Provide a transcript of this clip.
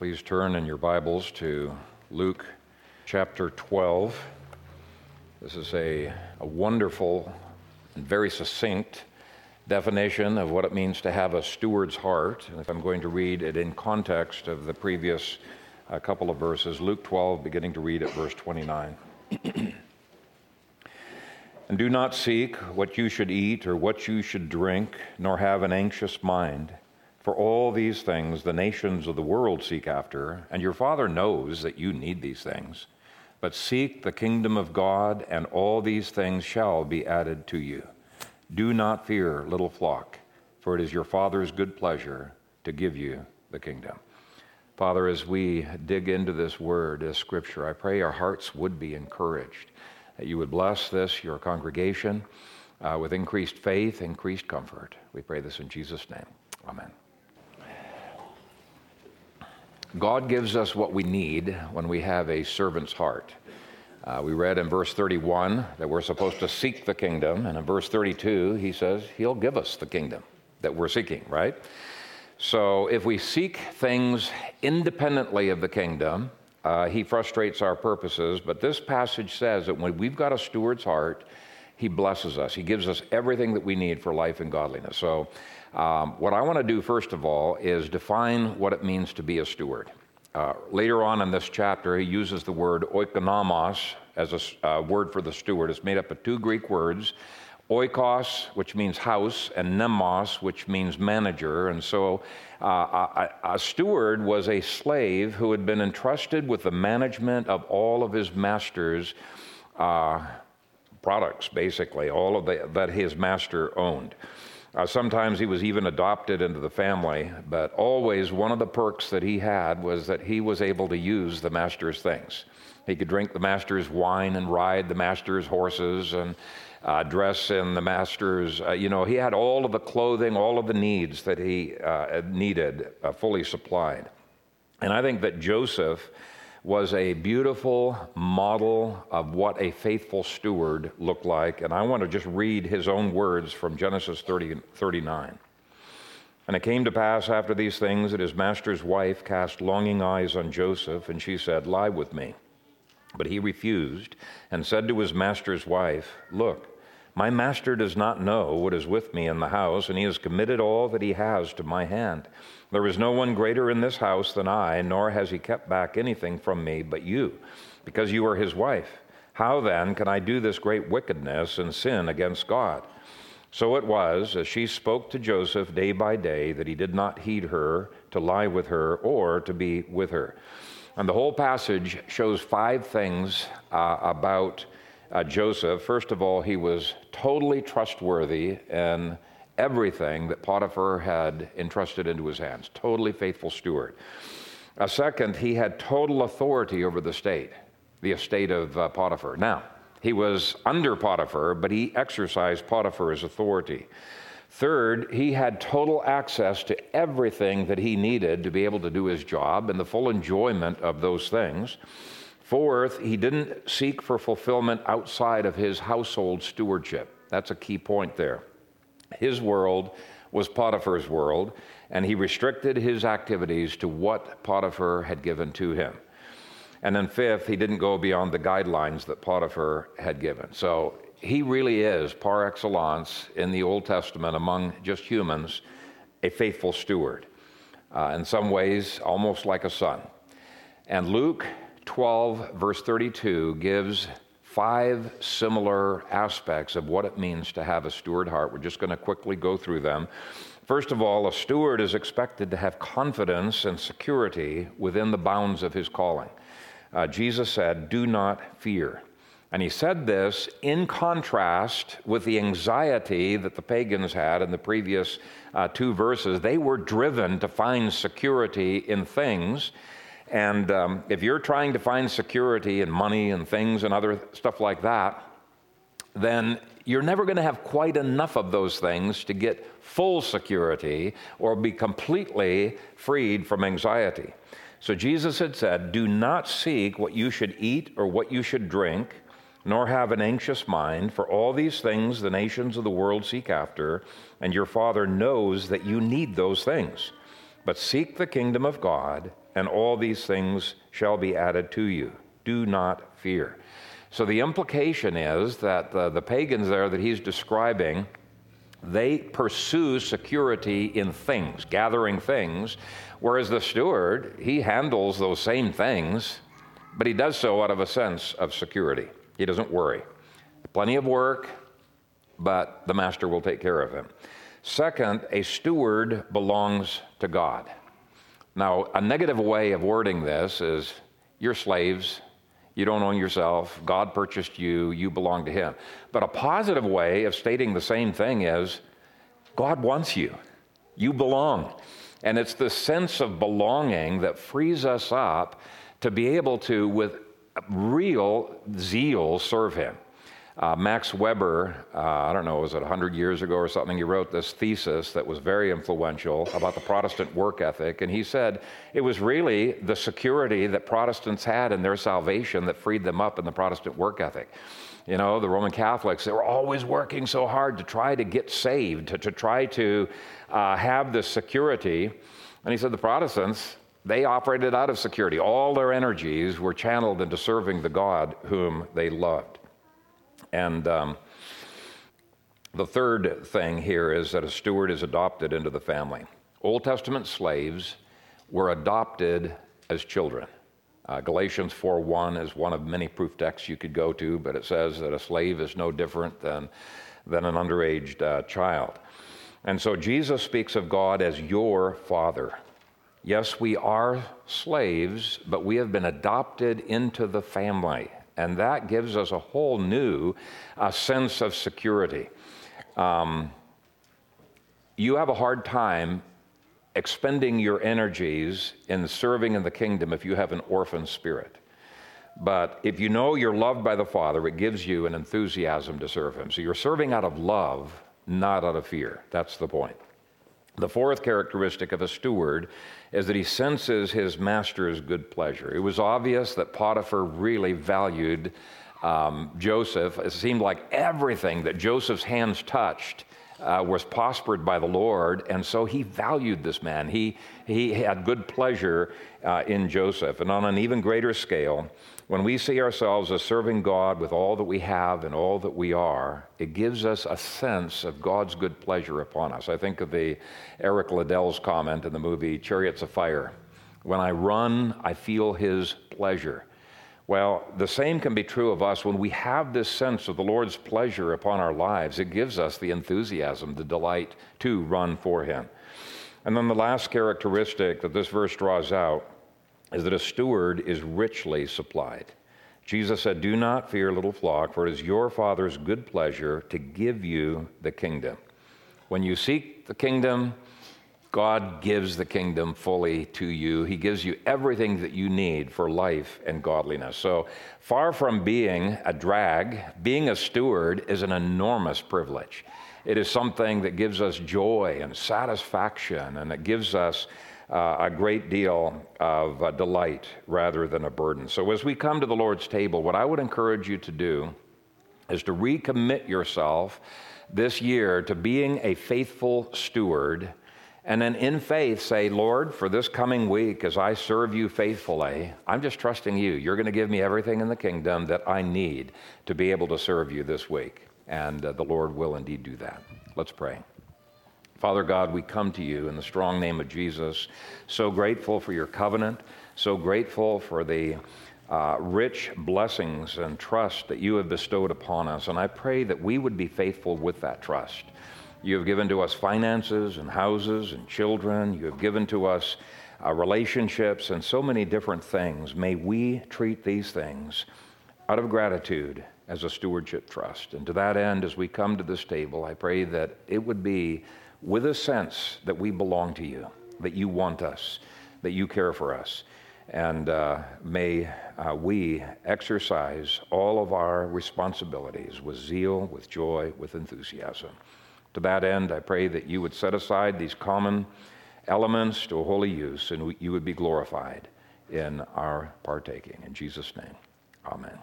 Please turn in your Bibles to Luke chapter 12. This is a, a wonderful and very succinct definition of what it means to have a steward's heart. And I'm going to read it in context of the previous uh, couple of verses, Luke 12, beginning to read at verse 29. and do not seek what you should eat or what you should drink, nor have an anxious mind. For all these things the nations of the world seek after, and your Father knows that you need these things. But seek the kingdom of God, and all these things shall be added to you. Do not fear, little flock, for it is your Father's good pleasure to give you the kingdom. Father, as we dig into this word, this scripture, I pray our hearts would be encouraged, that you would bless this, your congregation, uh, with increased faith, increased comfort. We pray this in Jesus' name. Amen. God gives us what we need when we have a servant's heart. Uh, we read in verse 31 that we're supposed to seek the kingdom, and in verse 32, he says he'll give us the kingdom that we're seeking, right? So if we seek things independently of the kingdom, uh, he frustrates our purposes. But this passage says that when we've got a steward's heart, he blesses us. He gives us everything that we need for life and godliness. So um, what I want to do, first of all, is define what it means to be a steward. Uh, later on in this chapter, he uses the word oikonomos as a uh, word for the steward. It's made up of two Greek words oikos, which means house, and nemos, which means manager. And so uh, a, a, steward was a slave who had been entrusted with the management of all of his master's uh, products, basically, all of the, that his master owned. Uh, sometimes he was even adopted into the family, but always one of the perks that he had was that he was able to use the master's things. He could drink the master's wine and ride the master's horses and uh, dress in the master's, uh, you know, he had all of the clothing, all of the needs that he uh, needed uh, fully supplied. And I think that Joseph was a beautiful model of what a faithful steward looked like. And I want to just read his own words from Genesis 30, 39. And it came to pass after these things that his master's wife cast longing eyes on Joseph, and she said, Lie with me. But he refused and said to his master's wife, Look, my master does not know what is with me in the house, and he has committed all that he has to my hand. There is no one greater in this house than I, nor has he kept back anything from me but you, because you are his wife. How then can I do this great wickedness and sin against God? So it was, as she spoke to Joseph day by day, that he did not heed her to lie with her or to be with her. And the whole passage shows five things uh, about uh, Joseph. First of all, he was totally trustworthy in everything that Potiphar had entrusted into his hands. Totally faithful steward. A second, he had total authority over the state, the estate of uh, Potiphar. Now, he was under Potiphar, but he exercised Potiphar's authority. Third, he had total access to everything that he needed to be able to do his job and the full enjoyment of those things. Fourth, he didn't seek for fulfillment outside of his household stewardship. That's a key point there. His world was Potiphar's world, and he restricted his activities to what Potiphar had given to him. And then, fifth, he didn't go beyond the guidelines that Potiphar had given. So he really is, par excellence, in the Old Testament among just humans, a faithful steward. Uh, in some ways, almost like a son. And Luke 12, verse 32, gives five similar aspects of what it means to have a steward heart. We're just going to quickly go through them. First of all, a steward is expected to have confidence and security within the bounds of his calling. Uh, Jesus said, Do not fear. And he said this in contrast with the anxiety that the pagans had in the previous uh, two verses. They were driven to find security in things and um, if you're trying to find security and money and things and other stuff like that, then you're never going to have quite enough of those things to get full security or be completely freed from anxiety. So Jesus had said, Do not seek what you should eat or what you should drink, nor have an anxious mind, for all these things the nations of the world seek after, and your Father knows that you need those things. But seek the kingdom of God, and all these things shall be added to you. Do not fear. So the implication is that the, the pagans there that he's describing, they pursue security in things, gathering things, whereas the steward, he handles those same things, but he does so out of a sense of security. He doesn't worry. Plenty of work, but the master will take care of him. Second, a steward belongs to God. Now, a negative way of wording this is you're slaves, you don't own yourself, God purchased you, you belong to Him. But a positive way of stating the same thing is God wants you, you belong. And it's the sense of belonging that frees us up to be able to, with real zeal, serve Him. Uh, Max Weber, uh, I don't know, was it 100 years ago or something? He wrote this thesis that was very influential about the Protestant work ethic. And he said it was really the security that Protestants had in their salvation that freed them up in the Protestant work ethic. You know, the Roman Catholics, they were always working so hard to try to get saved, to, to try to uh, have this security. And he said the Protestants, they operated out of security. All their energies were channeled into serving the God whom they loved. And um, the third thing here is that a steward is adopted into the family. Old Testament slaves were adopted as children. Uh, Galatians 4:1 is one of many proof texts you could go to, but it says that a slave is no different than, than an underage uh, child. And so Jesus speaks of God as your father. Yes, we are slaves, but we have been adopted into the family and that gives us a whole new uh, sense of security. Um, you have a hard time expending your energies in serving in the kingdom if you have an orphan spirit. But if you know you're loved by the Father, it gives you an enthusiasm to serve Him. So you're serving out of love, not out of fear. That's the point. The fourth characteristic of a steward is that he senses his master's good pleasure. It was obvious that Potiphar really valued um, Joseph. It seemed like everything that Joseph's hands touched uh, was prospered by the Lord, and so he valued this man. He, he had good pleasure uh, in Joseph. And on an even greater scale, when we see ourselves as serving God with all that we have and all that we are, it gives us a sense of God's good pleasure upon us. I think of the Eric Liddell's comment in the movie Chariots of Fire. When I run, I feel his pleasure. Well, the same can be true of us when we have this sense of the Lord's pleasure upon our lives. It gives us the enthusiasm, the delight to run for him. And then the last characteristic that this verse draws out is that a steward is richly supplied. Jesus said, Do not fear, little flock, for it is your Father's good pleasure to give you the kingdom. When you seek the kingdom, God gives the kingdom fully to you. He gives you everything that you need for life and godliness. So, far from being a drag, being a steward is an enormous privilege. It is something that gives us joy and satisfaction, and it gives us uh, a great deal of uh, delight rather than a burden. So, as we come to the Lord's table, what I would encourage you to do is to recommit yourself this year to being a faithful steward. And then in faith say, Lord, for this coming week, as I serve you faithfully, I'm just trusting you. You're going to give me everything in the kingdom that I need to be able to serve you this week. And uh, the Lord will indeed do that. Let's pray. Father God, we come to you in the strong name of Jesus, so grateful for your covenant, so grateful for the uh, rich blessings and trust that you have bestowed upon us. And I pray that we would be faithful with that trust. You have given to us finances and houses and children. You have given to us uh, relationships and so many different things. May we treat these things out of gratitude as a stewardship trust. And to that end, as we come to this table, I pray that it would be with a sense that we belong to you, that you want us, that you care for us. And uh, may uh, we exercise all of our responsibilities with zeal, with joy, with enthusiasm. To that end, I pray that you would set aside these common elements to a holy use and you would be glorified in our partaking. In Jesus' name, amen.